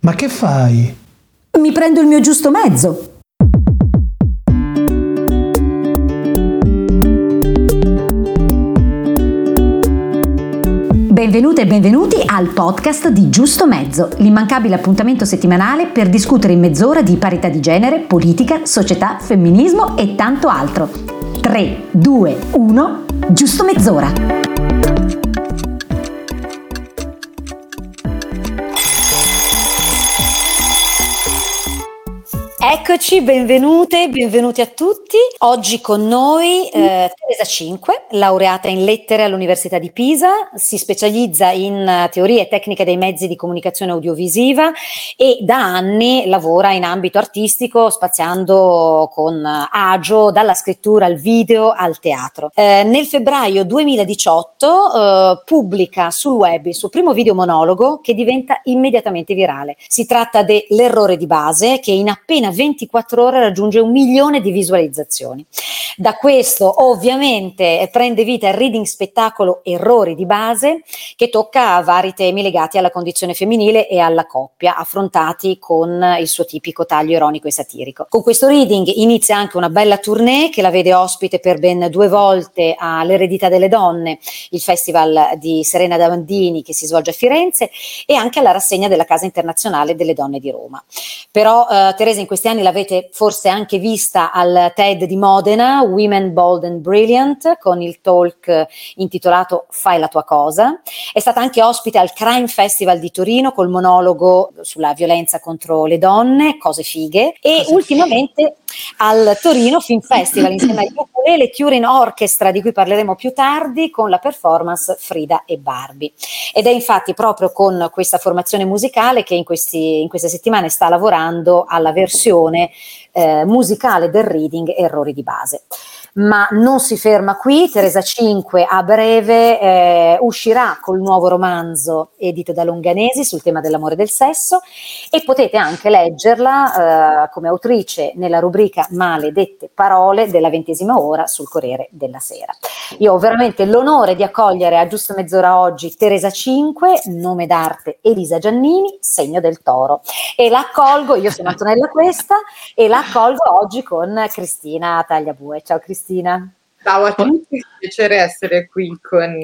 Ma che fai? Mi prendo il mio giusto mezzo. Benvenute e benvenuti al podcast di Giusto Mezzo, l'immancabile appuntamento settimanale per discutere in mezz'ora di parità di genere, politica, società, femminismo e tanto altro. 3, 2, 1, giusto mezz'ora. Eccoci, benvenute, benvenuti a tutti. Oggi con noi eh, Teresa Cinque, laureata in lettere all'Università di Pisa, si specializza in uh, teorie e tecniche dei mezzi di comunicazione audiovisiva e da anni lavora in ambito artistico spaziando con agio dalla scrittura al video al teatro. Eh, nel febbraio 2018 eh, pubblica sul web il suo primo video monologo che diventa immediatamente virale. Si tratta dell'errore di base che in appena 24 ore raggiunge un milione di visualizzazioni. Da questo ovviamente prende vita il reading spettacolo Errori di base che tocca vari temi legati alla condizione femminile e alla coppia, affrontati con il suo tipico taglio ironico e satirico. Con questo reading inizia anche una bella tournée che la vede ospite per ben due volte all'Eredità delle Donne, il festival di Serena Davandini che si svolge a Firenze e anche alla rassegna della Casa Internazionale delle Donne di Roma. Però eh, Teresa in questi anni l'avete forse anche vista al TED di Modena, Women Bold and Brilliant, con il talk intitolato Fai la tua cosa. È stata anche ospite al Crime Festival di Torino col monologo sulla violenza contro le donne, cose fighe, e cose ultimamente fighe. al Torino Film Festival insieme agli Ukulele Turin Orchestra, di cui parleremo più tardi, con la performance Frida e Barbie. Ed è infatti proprio con questa formazione musicale che in, questi, in queste settimane sta lavorando alla versione versione eh, musicale del reading Errori di base ma non si ferma qui. Teresa 5 a breve eh, uscirà col nuovo romanzo edito da Longanesi sul tema dell'amore e del sesso e potete anche leggerla eh, come autrice nella rubrica Maledette parole della ventesima ora sul Corriere della Sera. Io ho veramente l'onore di accogliere a giusto mezz'ora oggi Teresa 5, nome d'arte Elisa Giannini, segno del toro. E la accolgo, io sono Antonella Questa, e la accolgo oggi con Cristina Tagliabue. Ciao Cristina. Cristina. Ciao a tutti, è un piacere essere qui con,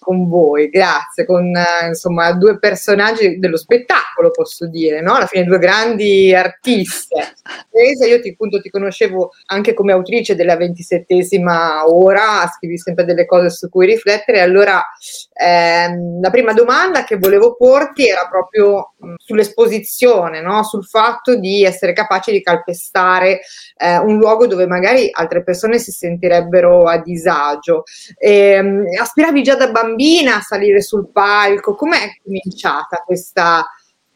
con voi, grazie, con insomma due personaggi dello spettacolo posso dire, no? alla fine due grandi artiste. Teresa, io ti, appunto, ti conoscevo anche come autrice della ventisettesima ora, scrivi sempre delle cose su cui riflettere, allora ehm, la prima domanda che volevo porti era proprio sull'esposizione, no? sul fatto di essere capaci di calpestare eh, un luogo dove magari altre persone si sentirebbero a disagio. E, ehm, aspiravi già da bambina a salire sul palco, com'è cominciata questa,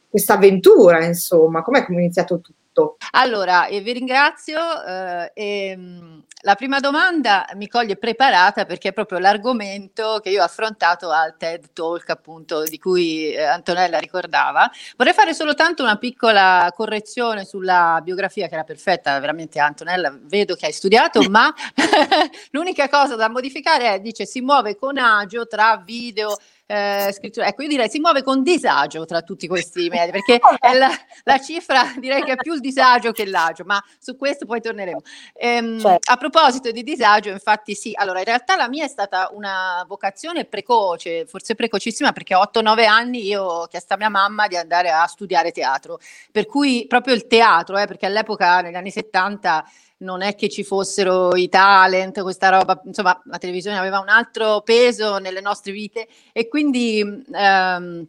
questa avventura, insomma, com'è iniziato tutto? Allora, eh, vi ringrazio. Eh, e, la prima domanda mi coglie preparata perché è proprio l'argomento che io ho affrontato al TED Talk, appunto, di cui eh, Antonella ricordava. Vorrei fare solo tanto una piccola correzione sulla biografia che era perfetta, veramente Antonella, vedo che hai studiato, ma l'unica cosa da modificare è, dice, si muove con agio tra video eh, scrittura. Ecco, io direi si muove con disagio tra tutti questi medi, perché è la, la, cifra direi che è più il disagio che l'agio, ma su questo poi torneremo. Ehm, certo. A proposito di disagio, infatti sì, allora in realtà la mia è stata una vocazione precoce, forse precocissima, perché a 8-9 anni io ho chiesto a mia mamma di andare a studiare teatro, per cui proprio il teatro, eh, perché all'epoca negli anni 70 non è che ci fossero i talent, questa roba, insomma la televisione aveva un altro peso nelle nostre vite e quindi ehm,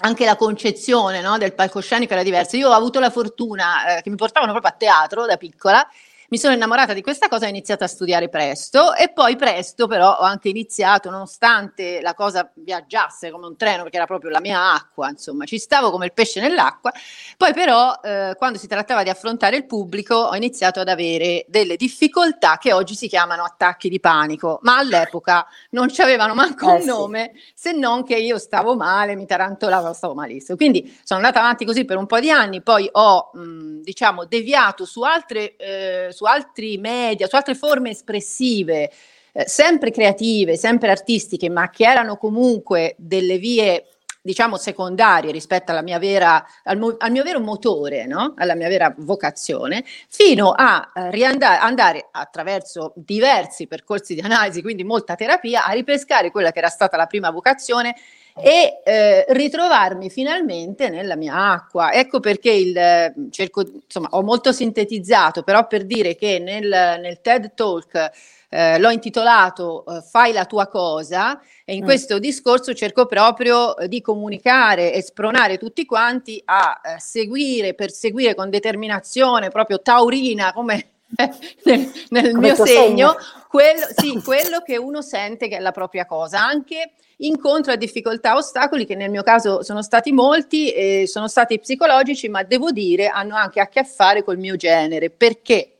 anche la concezione no, del palcoscenico era diversa. Io ho avuto la fortuna eh, che mi portavano proprio a teatro da piccola mi sono innamorata di questa cosa, ho iniziato a studiare presto e poi presto però ho anche iniziato, nonostante la cosa viaggiasse come un treno, perché era proprio la mia acqua, insomma, ci stavo come il pesce nell'acqua, poi però eh, quando si trattava di affrontare il pubblico ho iniziato ad avere delle difficoltà che oggi si chiamano attacchi di panico, ma all'epoca non ci avevano manco eh, un nome, sì. se non che io stavo male, mi tarantolavo, stavo malissimo. Quindi sono andata avanti così per un po' di anni, poi ho, mh, diciamo, deviato su altre... Eh, su altri media, su altre forme espressive, eh, sempre creative, sempre artistiche, ma che erano comunque delle vie diciamo secondarie rispetto alla mia vera, al, al mio vero motore, no? alla mia vera vocazione, fino a eh, riandare, andare attraverso diversi percorsi di analisi, quindi molta terapia, a ripescare quella che era stata la prima vocazione e eh, ritrovarmi finalmente nella mia acqua. Ecco perché il, cerco, insomma, ho molto sintetizzato, però per dire che nel, nel TED Talk eh, l'ho intitolato eh, Fai la tua cosa e in mm. questo discorso cerco proprio eh, di comunicare e spronare tutti quanti a eh, seguire, perseguire con determinazione, proprio taurina come nel, nel mio segno, segno. Quello, sì, quello che uno sente che è la propria cosa, anche incontro a difficoltà, ostacoli che nel mio caso sono stati molti, e sono stati psicologici, ma devo dire hanno anche a che fare col mio genere, perché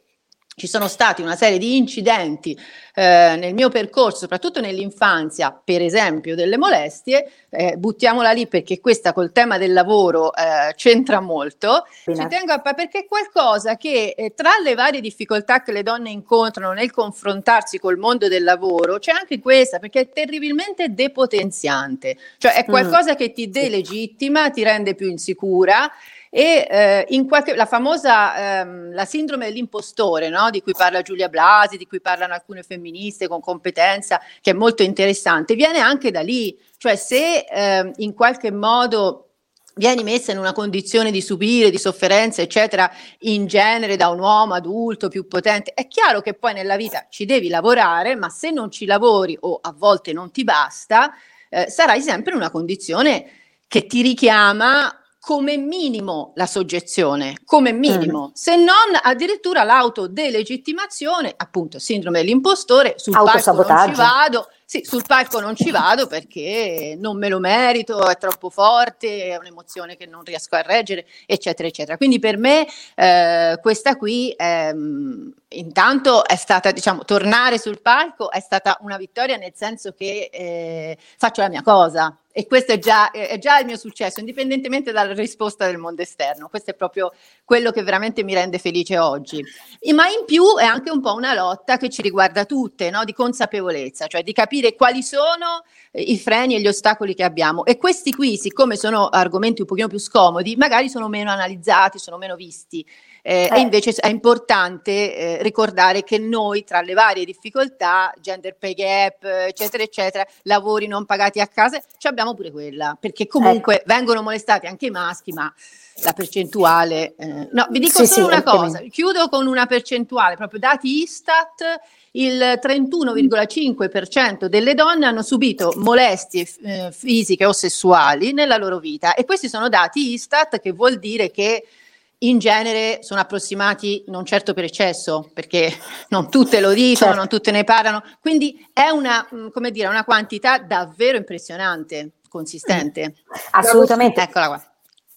ci sono stati una serie di incidenti eh, nel mio percorso, soprattutto nell'infanzia, per esempio delle molestie, eh, buttiamola lì perché questa col tema del lavoro eh, c'entra molto, ci tengo a, perché è qualcosa che eh, tra le varie difficoltà che le donne incontrano nel confrontarsi col mondo del lavoro, c'è anche questa perché è terribilmente depotenziante, cioè è mm. qualcosa mm. che ti delegittima, ti rende più insicura e eh, in qualche, la famosa ehm, la sindrome dell'impostore, no? di cui parla Giulia Blasi, di cui parlano alcune femministe con competenza, che è molto interessante, viene anche da lì, cioè se ehm, in qualche modo vieni messa in una condizione di subire, di sofferenza, eccetera, in genere da un uomo adulto più potente, è chiaro che poi nella vita ci devi lavorare, ma se non ci lavori o a volte non ti basta, eh, sarai sempre in una condizione che ti richiama come minimo la soggezione, come minimo, mm. se non addirittura l'autodelegittimazione, appunto sindrome dell'impostore, sul palco non ci vado, sì, sul palco non ci vado perché non me lo merito, è troppo forte, è un'emozione che non riesco a reggere, eccetera, eccetera. Quindi per me eh, questa qui ehm, intanto è stata, diciamo, tornare sul palco è stata una vittoria nel senso che eh, faccio la mia cosa, e questo è già, è già, il mio successo, indipendentemente dalla risposta del mondo esterno. Questo è proprio quello che veramente mi rende felice oggi. E, ma in più è anche un po' una lotta che ci riguarda tutte, no? di consapevolezza, cioè di capire quali sono eh, i freni e gli ostacoli che abbiamo. E questi qui, siccome sono argomenti un pochino più scomodi, magari sono meno analizzati, sono meno visti. Eh, eh. E invece è importante eh, ricordare che noi, tra le varie difficoltà, gender pay gap, eccetera, eccetera, lavori non pagati a casa, abbiamo pure quella, perché comunque ecco. vengono molestati anche i maschi, ma la percentuale... Eh, no, vi dico sì, solo sì, una cosa, chiudo con una percentuale, proprio dati Istat, il 31,5% delle donne hanno subito molestie eh, fisiche o sessuali nella loro vita e questi sono dati Istat che vuol dire che in genere sono approssimati non certo per eccesso, perché non tutte lo dicono, certo. non tutte ne parlano, quindi è una, mm, come dire, una quantità davvero impressionante, consistente. Assolutamente. Eccola qua.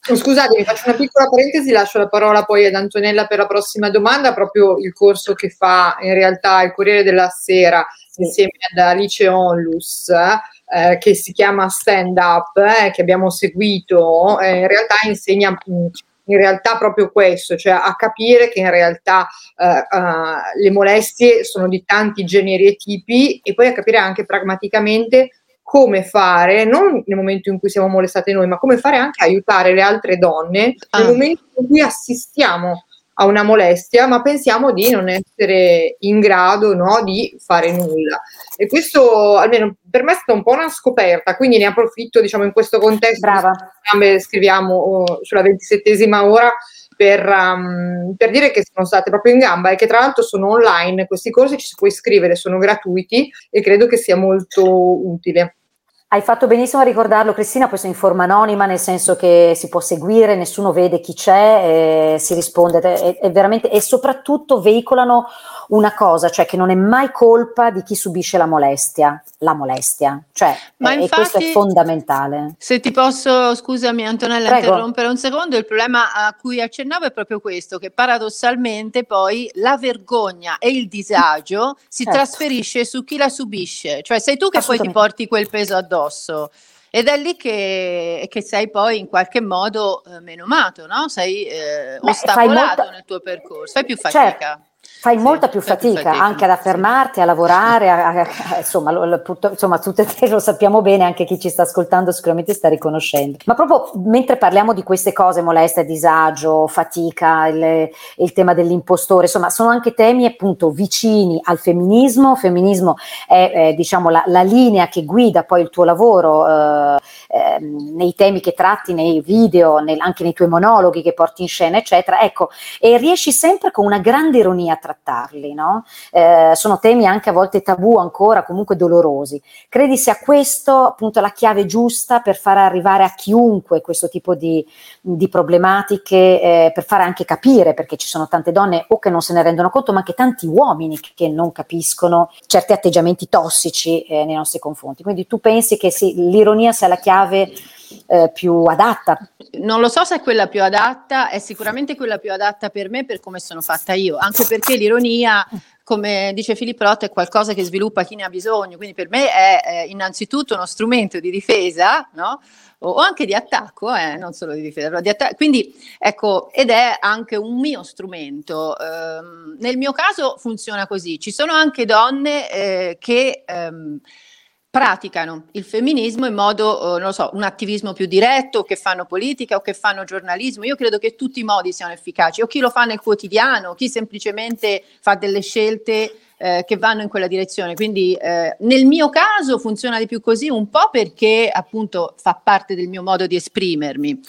Scusate, mi faccio una piccola parentesi, lascio la parola poi ad Antonella per la prossima domanda, proprio il corso che fa in realtà il Corriere della Sera insieme ad Alice Onlus, eh, che si chiama Stand Up, eh, che abbiamo seguito, eh, in realtà insegna mh, mm, in realtà proprio questo, cioè a capire che in realtà uh, uh, le molestie sono di tanti generi e tipi e poi a capire anche pragmaticamente come fare, non nel momento in cui siamo molestate noi, ma come fare anche a aiutare le altre donne ah. nel momento in cui assistiamo a una molestia, ma pensiamo di non essere in grado no, di fare nulla. E questo, almeno per me, è stata un po' una scoperta, quindi ne approfitto, diciamo, in questo contesto. Brava. Scriviamo oh, sulla ventisettesima ora per, um, per, dire che sono state proprio in gamba e che tra l'altro sono online. Questi corsi ci si può iscrivere, sono gratuiti e credo che sia molto utile. Hai fatto benissimo a ricordarlo, Cristina, sono in forma anonima, nel senso che si può seguire, nessuno vede chi c'è, si risponde, è, è veramente, e soprattutto veicolano una cosa, cioè che non è mai colpa di chi subisce la molestia, la molestia, cioè, Ma e, infatti, questo è fondamentale. Se ti posso, scusami Antonella, Prego. interrompere un secondo, il problema a cui accennavo è proprio questo, che paradossalmente poi la vergogna e il disagio si certo. trasferisce su chi la subisce, cioè sei tu che poi ti porti quel peso addosso addosso. Ed è lì che, che sei poi in qualche modo eh, menomato, no? Sei eh, Beh, ostacolato molta... nel tuo percorso, fai più fatica. Certo Fai sì, molta più fatica, anche ad affermarti, a lavorare, a, a, a, insomma, lo, lo, insomma, tutte e tre lo sappiamo bene, anche chi ci sta ascoltando sicuramente sta riconoscendo. Ma proprio mentre parliamo di queste cose, molestia, disagio, fatica, il, il tema dell'impostore, insomma, sono anche temi appunto vicini al femminismo. Femminismo è eh, diciamo la, la, linea che guida poi il tuo lavoro eh, eh, nei temi che tratti nei video, nel, anche nei tuoi monologhi che porti in scena, eccetera. Ecco, e riesci sempre con una grande ironia a trattarli, no? eh, sono temi anche a volte tabù ancora, comunque dolorosi. Credi sia questo appunto la chiave giusta per far arrivare a chiunque questo tipo di, di problematiche, eh, per fare anche capire, perché ci sono tante donne o che non se ne rendono conto, ma anche tanti uomini che non capiscono certi atteggiamenti tossici eh, nei nostri confronti. Quindi tu pensi che sì, l'ironia sia la chiave eh, più adatta? Non lo so se è quella più adatta, è sicuramente quella più adatta per me per come sono fatta io, anche perché l'ironia come dice Filippo Roth, è qualcosa che sviluppa chi ne ha bisogno, quindi per me è, è innanzitutto uno strumento di difesa, no? o, anche di attacco, eh, non solo di difesa, però di attacco. Quindi ecco, ed è anche un mio strumento. Um, nel mio caso funziona così. Ci sono anche donne eh, che um, praticano il femminismo in modo, eh, non lo so, un attivismo più diretto, o che fanno politica o che fanno giornalismo. Io credo che tutti i modi siano efficaci, o chi lo fa nel quotidiano, chi semplicemente fa delle scelte eh, che vanno in quella direzione. Quindi eh, nel mio caso funziona di più così, un po' perché appunto fa parte del mio modo di esprimermi.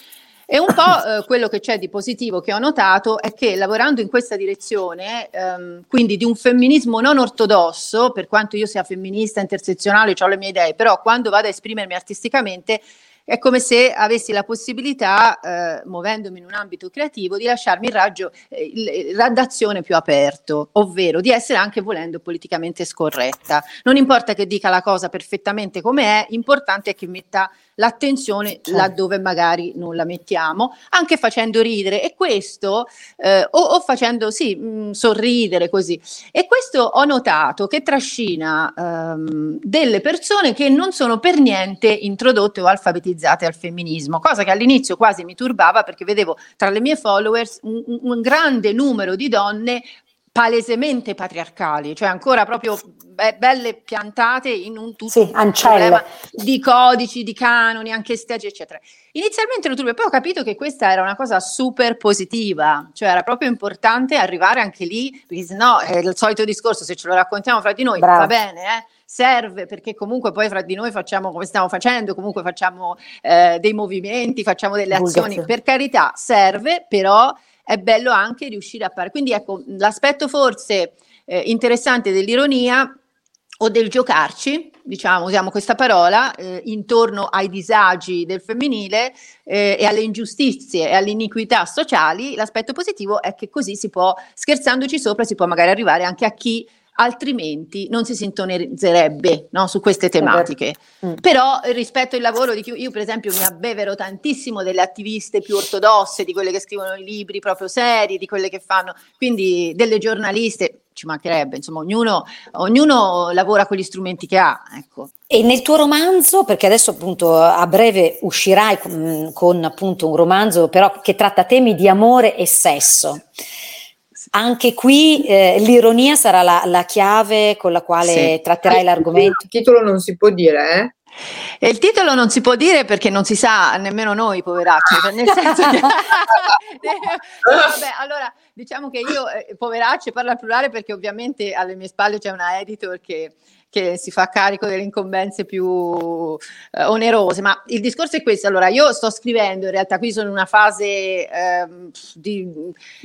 E un po' eh, quello che c'è di positivo che ho notato è che lavorando in questa direzione, ehm, quindi di un femminismo non ortodosso, per quanto io sia femminista, intersezionale, ho le mie idee, però quando vado a esprimermi artisticamente è come se avessi la possibilità, eh, muovendomi in un ambito creativo, di lasciarmi il raggio, eh, il raggio d'azione più aperto, ovvero di essere anche volendo politicamente scorretta. Non importa che dica la cosa perfettamente come è, importante è che metta l'attenzione certo. laddove magari non la mettiamo, anche facendo ridere e questo, eh, o, o, facendo sì, mh, mm, sorridere così. E questo ho notato che trascina ehm, delle persone che non sono per niente introdotte o alfabetizzate al femminismo, cosa che all'inizio quasi mi turbava perché vedevo tra le mie followers un, un grande numero di donne palesemente patriarcali, cioè ancora proprio be- belle piantate in un tutto sì, problema di codici, di canoni, anche estetici, eccetera. Inizialmente lo trovo, poi ho capito che questa era una cosa super positiva, cioè era proprio importante arrivare anche lì, perché sennò è il solito discorso, se ce lo raccontiamo fra di noi Bravo. va bene, eh? serve perché comunque poi fra di noi facciamo come stiamo facendo, comunque facciamo eh, dei movimenti, facciamo delle azioni, per carità serve, però è bello anche riuscire a fare. Quindi ecco, l'aspetto forse eh, interessante dell'ironia o del giocarci, diciamo, usiamo questa parola, eh, intorno ai disagi del femminile eh, e alle ingiustizie e alle iniquità sociali, l'aspetto positivo è che così si può, scherzandoci sopra, si può magari arrivare anche a chi altrimenti non si sintonizzerebbe no, su queste tematiche. Mm. Però rispetto al lavoro di chi io per esempio mi abbevero tantissimo delle attiviste più ortodosse, di quelle che scrivono i libri proprio seri, di quelle che fanno, quindi delle giornaliste, ci mancherebbe, insomma ognuno, ognuno lavora con gli strumenti che ha. Ecco. E nel tuo romanzo, perché adesso appunto a breve uscirai con, con appunto un romanzo però che tratta temi di amore e sesso. Anche qui eh, l'ironia sarà la, la, chiave con la quale sì. tratterai l'argomento. Il titolo non si può dire, eh? E il titolo non si può dire perché non si sa nemmeno noi, poveracci, cioè nel senso che... Vabbè, allora, diciamo che io, eh, poveracci, parlo al plurale perché ovviamente alle mie spalle c'è una editor che che si fa carico delle incombenze più eh, onerose, ma il discorso è questo. Allora, io sto scrivendo, in realtà qui sono in una fase eh, di,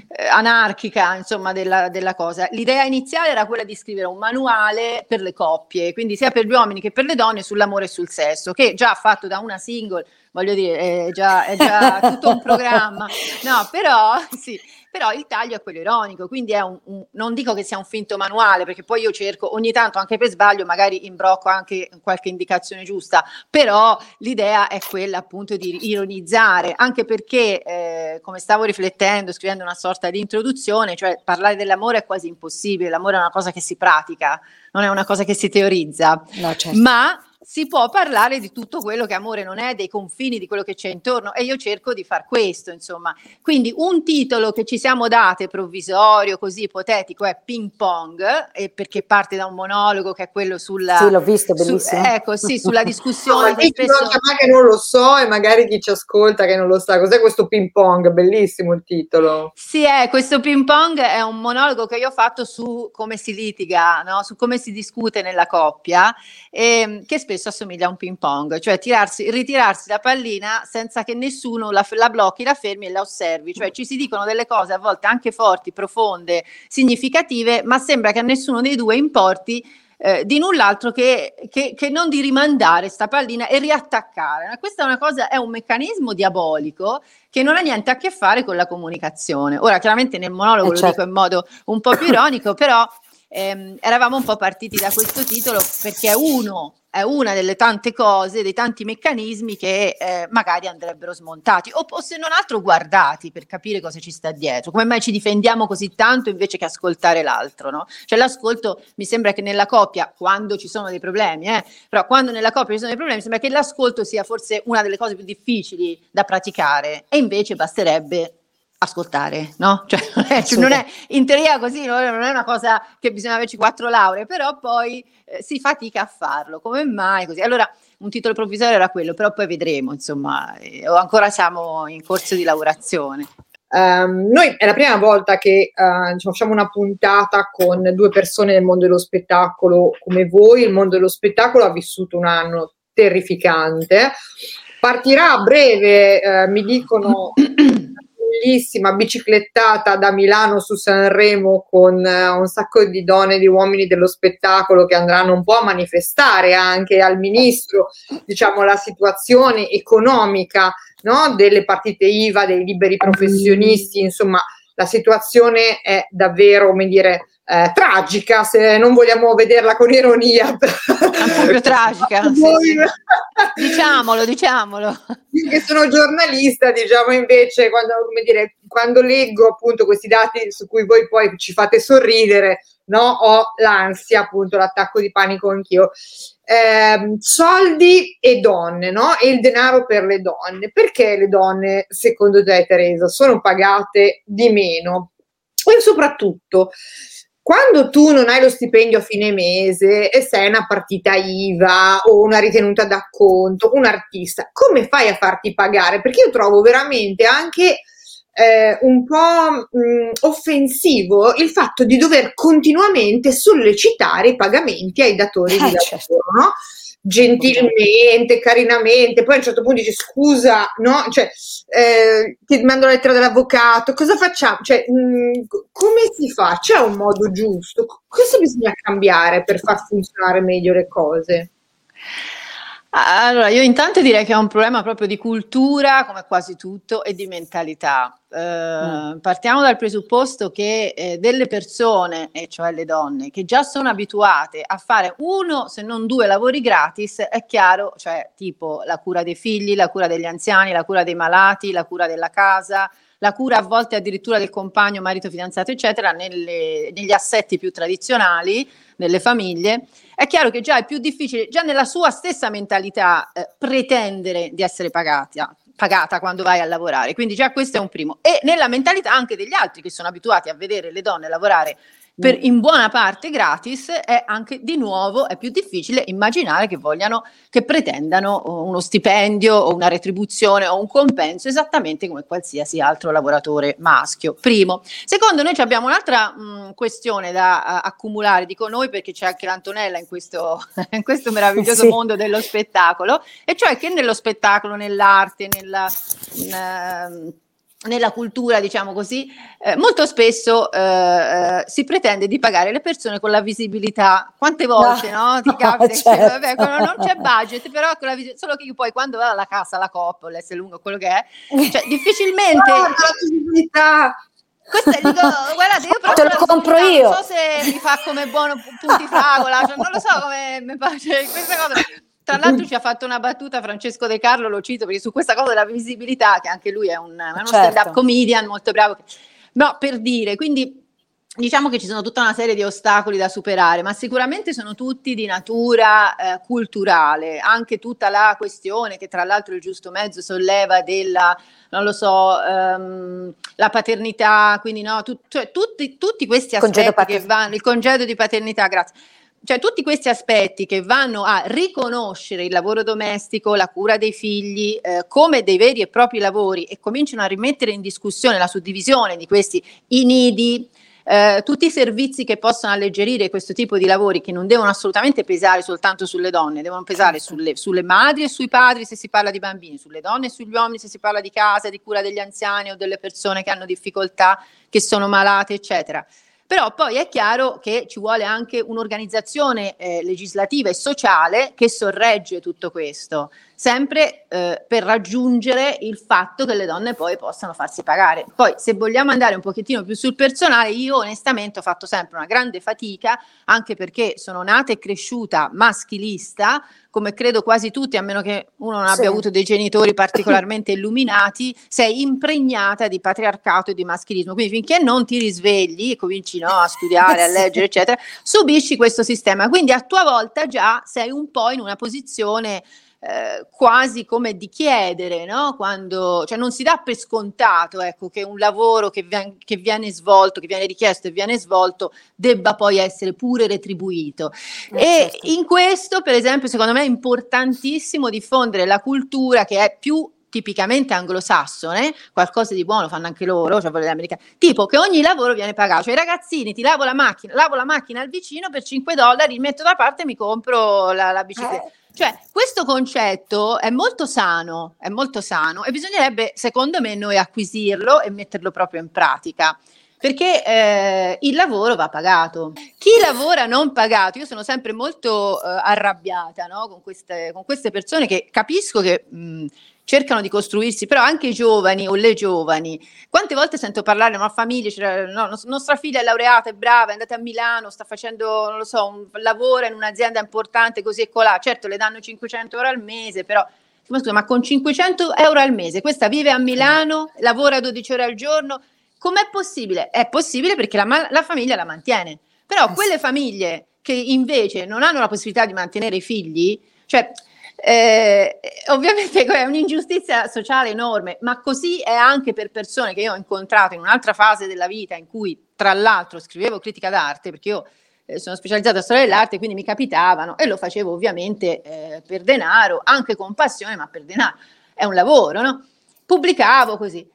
eh, anarchica, insomma, della, della, cosa. L'idea iniziale era quella di scrivere un manuale per le coppie, quindi sia per gli uomini che per le donne sull'amore e sul sesso, che già fatto da una single, voglio dire, è già, è già tutto un programma. No, però sì, però il taglio è quello ironico, quindi è un, un, non dico che sia un finto manuale, perché poi io cerco ogni tanto anche per sbaglio, magari imbrocco anche qualche indicazione giusta, però l'idea è quella appunto di ironizzare, anche perché eh, come stavo riflettendo, scrivendo una sorta di introduzione, cioè parlare dell'amore è quasi impossibile, l'amore è una cosa che si pratica, non è una cosa che si teorizza, no, certo. ma si può parlare di tutto quello che amore non è, dei confini di quello che c'è intorno e io cerco di far questo, insomma. Quindi un titolo che ci siamo date provvisorio, così ipotetico, è Ping Pong, e perché parte da un monologo che è quello sulla... Sì, l'ho visto, bellissimo. Su, ecco, sì, sulla discussione. no, che spesso... che non lo so e magari chi ci ascolta che non lo sa, cos'è questo Ping Pong? Bellissimo il titolo. Sì, è, questo Ping Pong è un monologo che io ho fatto su come si litiga, no? su come si discute nella coppia, e, ehm, che spesso spesso assomiglia a un ping pong, cioè tirarsi, ritirarsi la pallina senza che nessuno la, la, blocchi, la fermi e la osservi, cioè ci si dicono delle cose a volte anche forti, profonde, significative, ma sembra che a nessuno dei due importi eh, di null'altro che, che, che, non di rimandare sta pallina e riattaccare. Questa è una cosa, è un meccanismo diabolico che non ha niente a che fare con la comunicazione. Ora, chiaramente nel monologo eh lo certo. dico in modo un po' più ironico, però ehm, eravamo un po' partiti da questo titolo perché è uno è una delle tante cose, dei tanti meccanismi che eh, magari andrebbero smontati o, o, se non altro guardati per capire cosa ci sta dietro. Come mai ci difendiamo così tanto invece che ascoltare l'altro? No? Cioè l'ascolto mi sembra che nella coppia, quando ci sono dei problemi, eh, però quando nella coppia ci sono dei problemi, sembra che l'ascolto sia forse una delle cose più difficili da praticare e invece basterebbe ascoltare, no? Cioè, non è, cioè, non è in teoria così, non è una cosa che bisogna averci quattro lauree, però poi eh, si fatica a farlo. Come mai così? Allora, un titolo provvisorio era quello, però poi vedremo, insomma, eh, ancora siamo in corso di lavorazione. Um, noi è la prima volta che uh, diciamo, facciamo una puntata con due persone nel mondo dello spettacolo come voi. Il mondo dello spettacolo ha vissuto un anno terrificante. Partirà a breve, uh, mi dicono bellissima biciclettata da Milano su Sanremo con uh, un sacco di donne, di uomini dello spettacolo che andranno un po' a manifestare anche al ministro, diciamo, la situazione economica no? delle partite IVA, dei liberi professionisti, insomma, la situazione è davvero, come dire, eh, tragica, se non vogliamo vederla con ironia. Proprio tragica, sì, sì. diciamolo, diciamolo. Io che sono giornalista, diciamo invece, quando, dire, quando, leggo appunto questi dati su cui voi poi ci fate sorridere, no? ho l'ansia, appunto, l'attacco di panico anch'io. Eh, soldi e donne, no? E il denaro per le donne. Perché le donne, secondo te, Teresa, sono pagate di meno? E soprattutto, quando tu non hai lo stipendio a fine mese e sei una partita IVA o una ritenuta d'acconto, un artista, come fai a farti pagare? Perché io trovo veramente anche eh, un po' mh, offensivo il fatto di dover continuamente sollecitare i pagamenti ai datori di eh, lavoro, certo. no? Gentilmente, carinamente, poi a un certo punto dici scusa, no? Cioè, eh, ti mando la lettera dell'avvocato, cosa facciamo? Cioè, mh, come si fa? C'è un modo giusto? Cosa bisogna cambiare per far funzionare meglio le cose? Allora, io intanto direi che è un problema proprio di cultura, come quasi tutto, e di mentalità. Eh, mm. Partiamo dal presupposto che eh, delle persone, e cioè le donne, che già sono abituate a fare uno, se non due lavori gratis, è chiaro, cioè tipo la cura dei figli, la cura degli anziani, la cura dei malati, la cura della casa, la cura a volte addirittura del compagno, marito, fidanzato, eccetera, nelle, negli assetti più tradizionali delle famiglie, è chiaro che già è più difficile, già nella sua stessa mentalità, eh, pretendere di essere pagata, pagata quando vai a lavorare. Quindi già questo è un primo. E nella mentalità anche degli altri che sono abituati a vedere le donne lavorare per, mm. in buona parte gratis, è anche di nuovo è più difficile immaginare che vogliano, che pretendano uno stipendio o una retribuzione o un compenso esattamente come qualsiasi altro lavoratore maschio. Primo. Secondo, noi abbiamo un'altra mh, mm, questione da uh, accumulare, dico noi perché c'è anche l'Antonella in questo, in questo meraviglioso sì. mondo dello spettacolo, e cioè che nello spettacolo, nell'arte, nella... In, uh, nella cultura, diciamo così, eh, molto spesso eh, eh, si pretende di pagare le persone con la visibilità. Quante volte no, no ti capita certo. che vabbè, non c'è budget, però con la vis- solo che poi quando va alla casa, la coppa, l'S lungo, quello che è, cioè difficilmente... No, la visibilità! Questo è, dico, guardate, io te lo compro io. Non so se mi fa come buono punti fragola, cioè, non lo so come mi piace questa cosa tra l'altro ci ha fatto una battuta Francesco De Carlo, lo cito perché su questa cosa della visibilità, che anche lui è un, uno certo. stand-up comedian molto bravo. No, per dire, quindi diciamo che ci sono tutta una serie di ostacoli da superare, ma sicuramente sono tutti di natura eh, culturale, anche tutta la questione che tra l'altro il giusto mezzo solleva della, non lo so, ehm, la paternità, quindi no, tu, cioè, tutti, tutti questi aspetti che vanno, il congedo di paternità, grazie cioè tutti questi aspetti che vanno a riconoscere il lavoro domestico, la cura dei figli eh, come dei veri e propri lavori e cominciano a rimettere in discussione la suddivisione di questi i nidi, eh, tutti i servizi che possono alleggerire questo tipo di lavori che non devono assolutamente pesare soltanto sulle donne, devono pesare certo. sulle, sulle, madri e sui padri se si parla di bambini, sulle donne e sugli uomini se si parla di casa, di cura degli anziani o delle persone che hanno difficoltà, che sono malate, eccetera. Però poi è chiaro che ci vuole anche un'organizzazione eh, legislativa e sociale che sorregge tutto questo, sempre eh, per raggiungere il fatto che le donne poi possano farsi pagare. Poi se vogliamo andare un pochettino più sul personale, io onestamente ho fatto sempre una grande fatica, anche perché sono nata e cresciuta maschilista, come credo quasi tutti, a meno che uno non abbia sì. avuto dei genitori particolarmente illuminati, sei impregnata di patriarcato e di maschilismo. Quindi finché non ti risvegli e cominci no, a studiare, a leggere, eccetera, subisci questo sistema. Quindi a tua volta già sei un po' in una posizione eh, quasi come di chiedere, no? Quando, cioè non si dà per scontato ecco, che un lavoro che, vien- che, viene svolto, che viene richiesto e viene svolto, debba poi essere pure retribuito. Eh, e certo. in questo, per esempio, secondo me è importantissimo diffondere la cultura che è più tipicamente anglosassone, qualcosa di buono fanno anche loro, cioè gli americani, tipo che ogni lavoro viene pagato, cioè i ragazzini ti lavo la macchina, lavo la macchina al vicino per 5 dollari, metto da parte e mi compro la, la bicicletta. Eh. Cioè, questo concetto è molto sano, è molto sano e bisognerebbe, secondo me, noi acquisirlo e metterlo proprio in pratica perché eh, il lavoro va pagato. Chi lavora non pagato, io sono sempre molto eh, arrabbiata no? con, queste, con, queste, persone che capisco che mh, cercano di costruirsi, però anche i giovani o le giovani, quante volte sento parlare di una famiglia, cioè, no, nostra figlia è laureata, è brava, è andata a Milano, sta facendo, non lo so, un lavoro in un'azienda importante così e colà, certo le danno 500 euro al mese, però ma scusa, ma con 500 euro al mese questa vive a Milano, lavora 12 ore al giorno, com'è possibile? È possibile perché la, la famiglia la mantiene, però eh quelle famiglie che invece non hanno la possibilità di mantenere i figli, cioè eh, ovviamente è un'ingiustizia sociale enorme, ma così è anche per persone che io ho incontrato in un'altra fase della vita in cui, tra l'altro, scrivevo critica d'arte, perché io eh, sono specializzata in storia dell'arte, quindi mi capitavano e lo facevo ovviamente eh, per denaro, anche con passione, ma per denaro. È un lavoro, no? Pubblicavo così.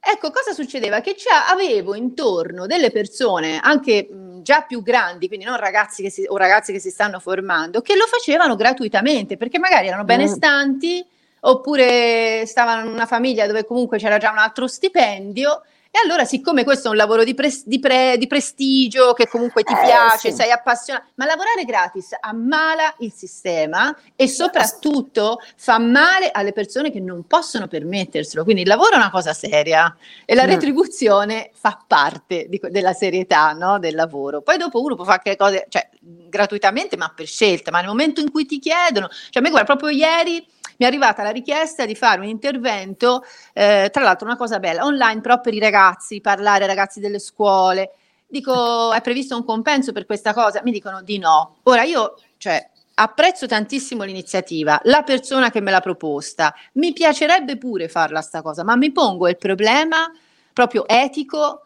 Ecco, cosa succedeva? Che avevo intorno delle persone, anche già più grandi, quindi non ragazzi che si, o ragazzi che si stanno formando, che lo facevano gratuitamente, perché magari erano benestanti, mm. oppure stavano in una famiglia dove comunque c'era già un altro stipendio e allora, siccome questo è un lavoro di, pres- di, pre- di prestigio, che comunque ti eh, piace, sì. sei appassionato, ma lavorare gratis ammala il sistema e soprattutto fa male alle persone che non possono permetterselo. Quindi il lavoro è una cosa seria e la mm. retribuzione fa parte di, della serietà no? del lavoro. Poi dopo uno può fare che cose, cioè gratuitamente, ma per scelta, ma nel momento in cui ti chiedono, cioè a me guarda, proprio ieri mi è arrivata la richiesta di fare un intervento, eh, tra l'altro una cosa bella, online però per i ragazzi, parlare ai ragazzi delle scuole. Dico, è previsto un compenso per questa cosa? Mi dicono di no. Ora io, cioè, apprezzo tantissimo l'iniziativa, la persona che me l'ha proposta, mi piacerebbe pure farla sta cosa, ma mi pongo il problema proprio etico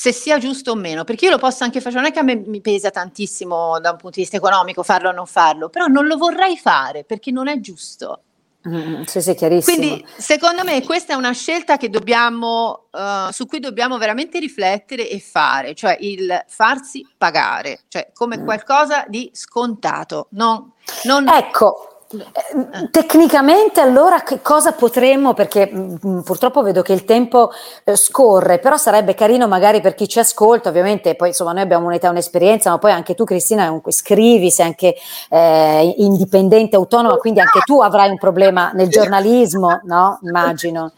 se sia giusto o meno, perché io lo posso anche fare, non è che a me mi pesa tantissimo da un punto di vista economico farlo o non farlo, però non lo vorrei fare perché non è giusto. Mm, sì, sì, chiarissimo. Quindi, secondo me, questa è una scelta dobbiamo, uh, su cui dobbiamo veramente riflettere e fare, cioè il farsi pagare, cioè come mm. qualcosa di scontato. Non, non... Ecco, eh, tecnicamente allora che cosa potremmo, perché mh, mm, mm, purtroppo vedo che il tempo eh, scorre, però sarebbe carino magari per chi ci ascolta, ovviamente poi insomma noi abbiamo un'età, un'esperienza, ma poi anche tu Cristina comunque scrivi, sei anche eh, indipendente, autonoma, quindi anche tu avrai un problema nel giornalismo, no? Immagino.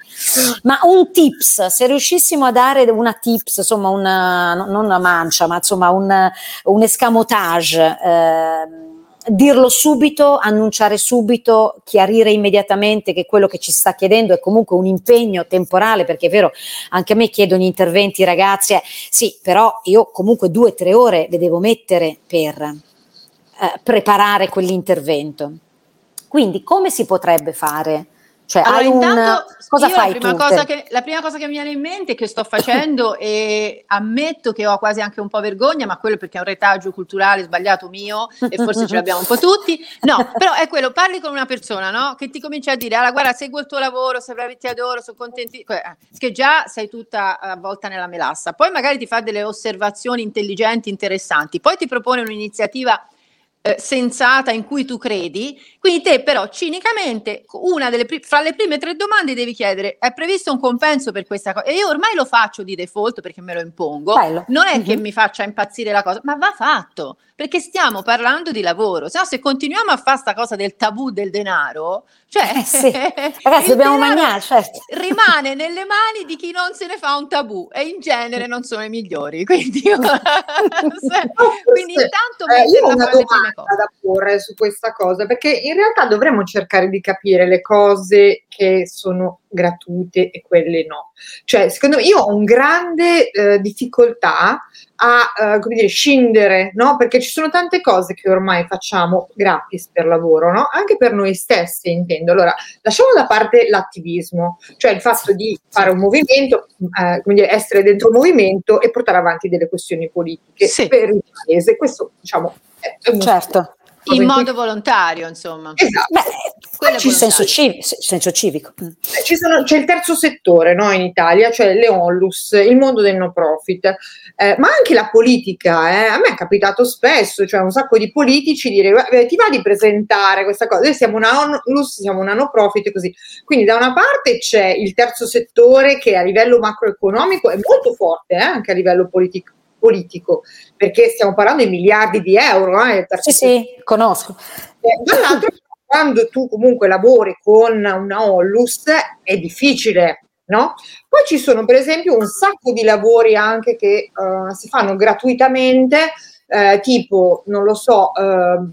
Ma un tips, se riuscissimo a dare una tips, insomma una, non una mancia, ma insomma un, un escamotage. Eh, dirlo subito, annunciare subito, chiarire immediatamente che quello che ci sta chiedendo è comunque un impegno temporale, perché è vero, anche a me chiedono interventi ragazzi, eh, sì, però io comunque due o tre ore le devo mettere per eh, preparare quell'intervento. Quindi come si potrebbe fare? Cioè, allora, hai intanto, un, cosa fai la prima, cosa che, la prima cosa che mi viene in mente che sto facendo e ammetto che ho quasi anche un po' vergogna, ma quello perché è un retaggio culturale sbagliato mio e forse ce l'abbiamo un po' tutti. No, però è quello, parli con una persona no? che ti comincia a dire, allora guarda, seguo il tuo lavoro, sei bravi, ti adoro, sono contenti, eh, che già sei tutta avvolta nella melassa. Poi magari ti fa delle osservazioni intelligenti, interessanti, poi ti propone un'iniziativa eh, sensata in cui tu credi, quindi te però cinicamente una delle pri- fra le prime tre domande devi chiedere è previsto un compenso per questa cosa e io ormai lo faccio di default perché me lo impongo, Bello. non è mm-hmm. che mi faccia impazzire la cosa, ma va fatto perché stiamo parlando di lavoro, se no se continuiamo a fare questa cosa del tabù del denaro, cioè eh sì. ragazzi dobbiamo mangiare, certo. rimane nelle mani di chi non se ne fa un tabù e in genere non sono i migliori, quindi, quindi intanto eh, io ho una domanda da porre su questa cosa, perché in realtà dovremmo cercare di capire le cose che sono gratuite e quelle no. Cioè, secondo me io ho un grande eh, difficoltà a uh, come dire, scindere, no? Perché ci sono tante cose che ormai facciamo gratis per lavoro, no? Anche per noi stessi, intendo. Allora, lasciamo da parte l'attivismo, cioè il fatto di fare un movimento, eh, come dire, essere dentro un movimento e portare avanti delle questioni politiche sì. per il paese. Questo, diciamo, è, è certo in modo volontario, insomma. Esatto. Beh, c'è senso, civico. senso civico. Mm. Sono, c'è il terzo settore no, in Italia, cioè le onlus, il mondo del no profit, eh, ma anche la politica. Eh. A me è capitato spesso, cioè un sacco di politici dire ti va di presentare questa cosa, noi siamo una onlus, siamo una no profit e così. Quindi da una parte c'è il terzo settore che a livello macroeconomico è molto forte, eh, anche a livello politico politico, perché stiamo parlando di miliardi di euro. Eh, sì, sì, conosco. Eh, dall'altro, quando tu comunque lavori con una Onlus è difficile, no? Poi ci sono per esempio un sacco di lavori anche che uh, si fanno gratuitamente, eh, tipo, non lo so, uh,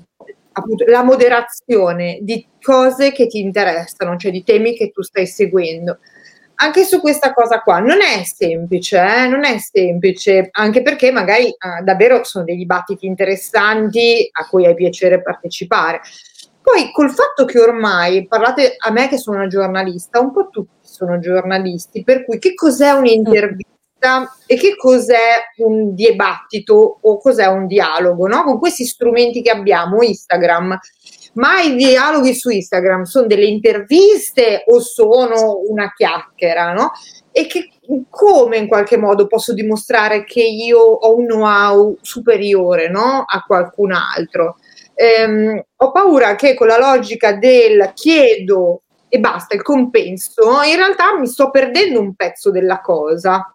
appunto, la moderazione di cose che ti interessano, cioè di temi che tu stai seguendo anche su questa cosa qua non è semplice, eh? non è semplice, anche perché magari eh, davvero sono dei dibattiti interessanti a cui hai piacere partecipare. Poi col fatto che ormai parlate a me che sono una giornalista, un po' tutti sono giornalisti, per cui che cos'è un'intervista e che cos'è un dibattito o cos'è un dialogo, no? Con questi strumenti che abbiamo, Instagram, ma i dialoghi su Instagram sono delle interviste o sono una chiacchiera, no? E che come in qualche modo posso dimostrare che io ho un know-how superiore no? a qualcun altro? Ehm, ho paura che con la logica del chiedo e basta il compenso, in realtà mi sto perdendo un pezzo della cosa.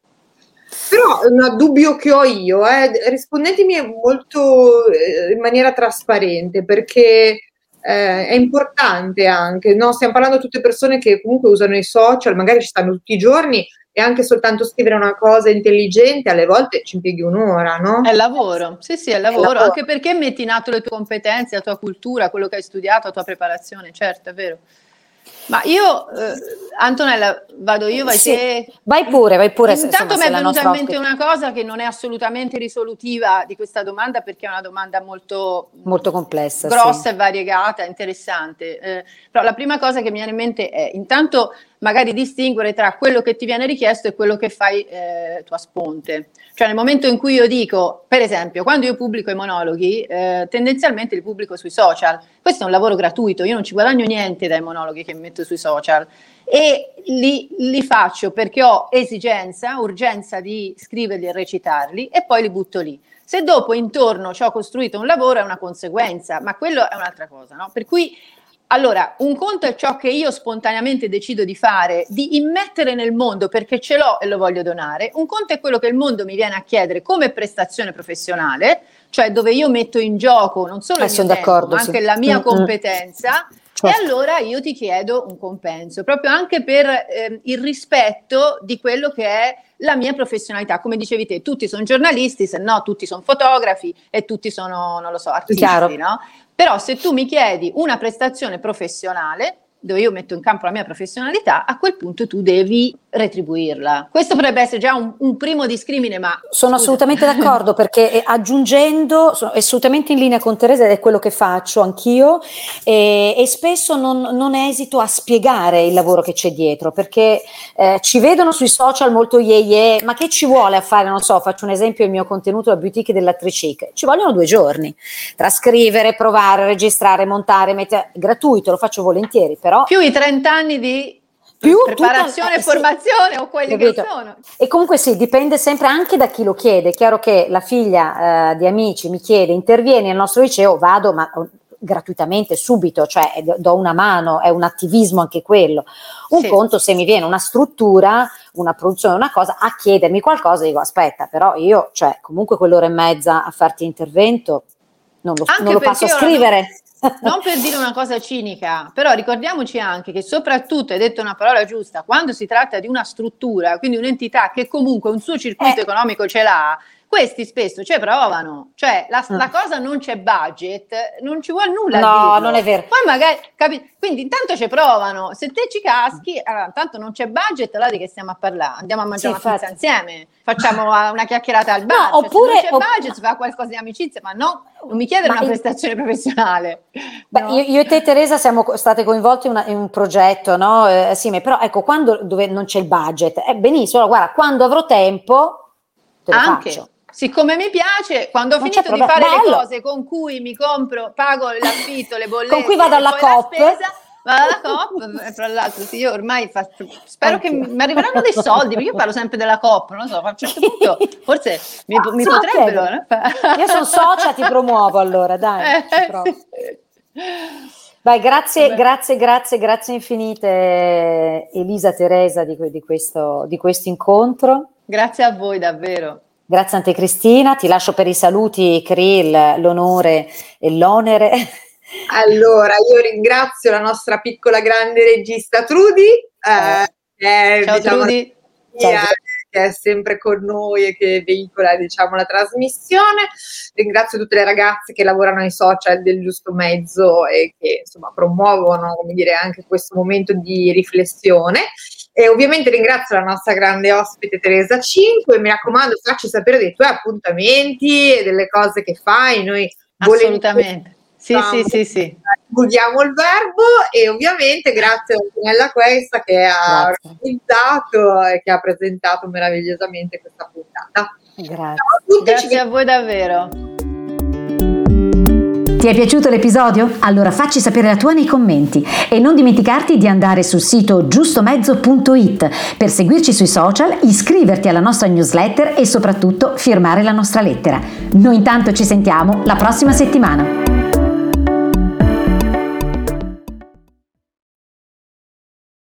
Però un dubbio che ho io, eh, rispondetemi molto eh, in maniera trasparente, perché eh, è importante anche, no? stiamo parlando di tutte persone che comunque usano i social, magari ci stanno tutti i giorni e anche soltanto scrivere una cosa intelligente alle volte ci impieghi un'ora, no? È lavoro, sì sì, è lavoro, è lavoro. anche perché metti in atto le tue competenze, la tua cultura, quello che hai studiato, la tua preparazione, certo, è vero. Ma io, eh, Antonella, vado io, vai sì, te. Vai pure, vai pure. Intanto mi è venuta in mente una cosa che non è assolutamente risolutiva di questa domanda perché è una domanda molto, molto complessa, grossa sì. e variegata, interessante. Eh, però la prima cosa che mi viene in mente è intanto magari distinguere tra quello che ti viene richiesto e quello che fai eh, tu sponte. Cioè nel momento in cui io dico, per esempio, quando io pubblico i monologhi, eh, tendenzialmente li pubblico sui social. Questo è un lavoro gratuito, io non ci guadagno niente dai monologhi che metto sui social e li, li faccio perché ho esigenza, urgenza di scriverli e recitarli e poi li butto lì. Se dopo intorno ci ho costruito un lavoro è una conseguenza, ma quello è un'altra cosa, no? Per cui allora, un conto è ciò che io spontaneamente decido di fare, di immettere nel mondo perché ce l'ho e lo voglio donare. Un conto è quello che il mondo mi viene a chiedere come prestazione professionale, cioè dove io metto in gioco non solo eh, il mio tempo, ma anche sì. la mia mm-hmm. competenza. Certo. E allora io ti chiedo un compenso, proprio anche per eh, il rispetto di quello che è la mia professionalità. Come dicevi te, tutti sono giornalisti, se no tutti sono fotografi e tutti sono, non lo so, artisti, no? Però se tu mi chiedi una prestazione professionale, dove io metto in campo la mia professionalità, a quel punto tu devi retribuirla. Questo potrebbe essere già un, un primo discrimine, ma... Sono scusa. assolutamente d'accordo perché eh, aggiungendo, sono assolutamente in linea con Teresa ed è quello che faccio anch'io e, e spesso non, non, esito a spiegare il lavoro che c'è dietro perché eh, ci vedono sui social molto ye ye, ma che ci vuole a fare? Non so, faccio un esempio, il mio contenuto, la boutique dell'attrice, ci vogliono due giorni, trascrivere, provare, registrare, montare, mettere, gratuito, lo faccio volentieri, però... Più i 30 anni di più preparazione e formazione sì, o quelli capito. che sono. E comunque sì, dipende sempre anche da chi lo chiede. È chiaro che la figlia eh, di amici mi chiede, intervieni al nostro liceo, vado, ma oh, gratuitamente, subito, cioè do una mano, è un attivismo anche quello. Un sì. conto se mi viene una struttura, una produzione, una cosa, a chiedermi qualcosa, dico aspetta, però io, cioè comunque quell'ora e mezza a farti intervento, non lo, non lo posso scrivere. Non per dire una cosa cinica, però ricordiamoci anche che soprattutto, hai detto una parola giusta, quando si tratta di una struttura, quindi un'entità che comunque un suo circuito eh. economico ce l'ha, questi spesso ci provano, cioè la, mm. la, cosa non c'è budget, non ci vuole nulla. No, non è vero. Poi magari, capi- quindi intanto ci provano, se te ci caschi, allora, tanto non c'è budget, allora di che stiamo a parlare? Andiamo a mangiare sì, una pizza insieme, facciamo una chiacchierata al bar, no, cioè, oppure, se non c'è opp- budget si fa qualcosa di amicizia, ma no, non mi chiedere una il... prestazione professionale. Beh, no. io, io, e te Teresa siamo state coinvolte in, una, in un progetto, no? Eh, sì, però ecco, quando dove non c'è il budget, è eh, benissimo, guarda, quando avrò tempo te lo Anche. faccio siccome mi piace, quando ho non finito di fare bello. le cose con cui mi compro, pago l'affitto, le bollette, con cui vado alla COP, vado alla COP, tra l'altro sì, io ormai faccio, spero Anche. che mi arriveranno dei soldi, perché io parlo sempre della COP, non so, a un certo punto forse mi, mi sì, potrebbero. No? Io sono socia, ti promuovo allora, dai. Eh, Vai, grazie, grazie, grazie, grazie infinite Elisa Teresa di, di, questo, di questo incontro. Grazie a voi davvero. Grazie a te Cristina, ti lascio per i saluti Krill, l'onore e l'onere. Allora, io ringrazio la nostra piccola grande regista Trudy, eh, che, Ciao diciamo, Trudy. Ciao. che è sempre con noi e che veicola diciamo, la trasmissione. Ringrazio tutte le ragazze che lavorano ai social del giusto mezzo e che insomma, promuovono come dire, anche questo momento di riflessione. E ovviamente ringrazio la nostra grande ospite Teresa 5 mi raccomando facci sapere dei tuoi appuntamenti e delle cose che fai. Noi Assolutamente. Sì, sì, sì, sì. Divulghiamo il verbo e ovviamente grazie a Antonella Questa che ha organizzato e che ha presentato meravigliosamente questa puntata. Grazie. Grazie a voi davvero. Ti è piaciuto l'episodio? Allora facci sapere la tua nei commenti e non dimenticarti di andare sul sito giustomezzo.it per seguirci sui social, iscriverti alla nostra newsletter e soprattutto firmare la nostra lettera. Noi intanto ci sentiamo la prossima settimana.